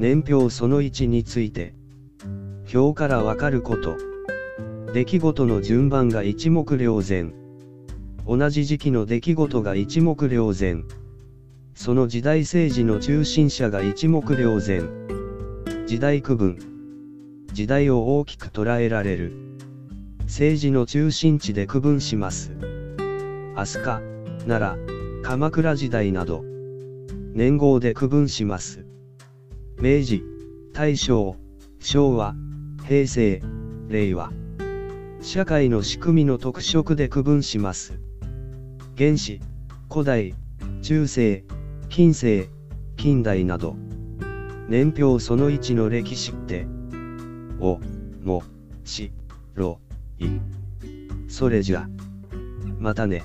年表その1について。表からわかること。出来事の順番が一目瞭然。同じ時期の出来事が一目瞭然。その時代政治の中心者が一目瞭然。時代区分。時代を大きく捉えられる。政治の中心地で区分します。飛鳥、奈良、鎌倉時代など。年号で区分します。明治、大正、昭和、平成、令和。社会の仕組みの特色で区分します。原始、古代、中世、近世、近代など。年表その1の歴史って、お、も、し、ろ、い。それじゃ。またね。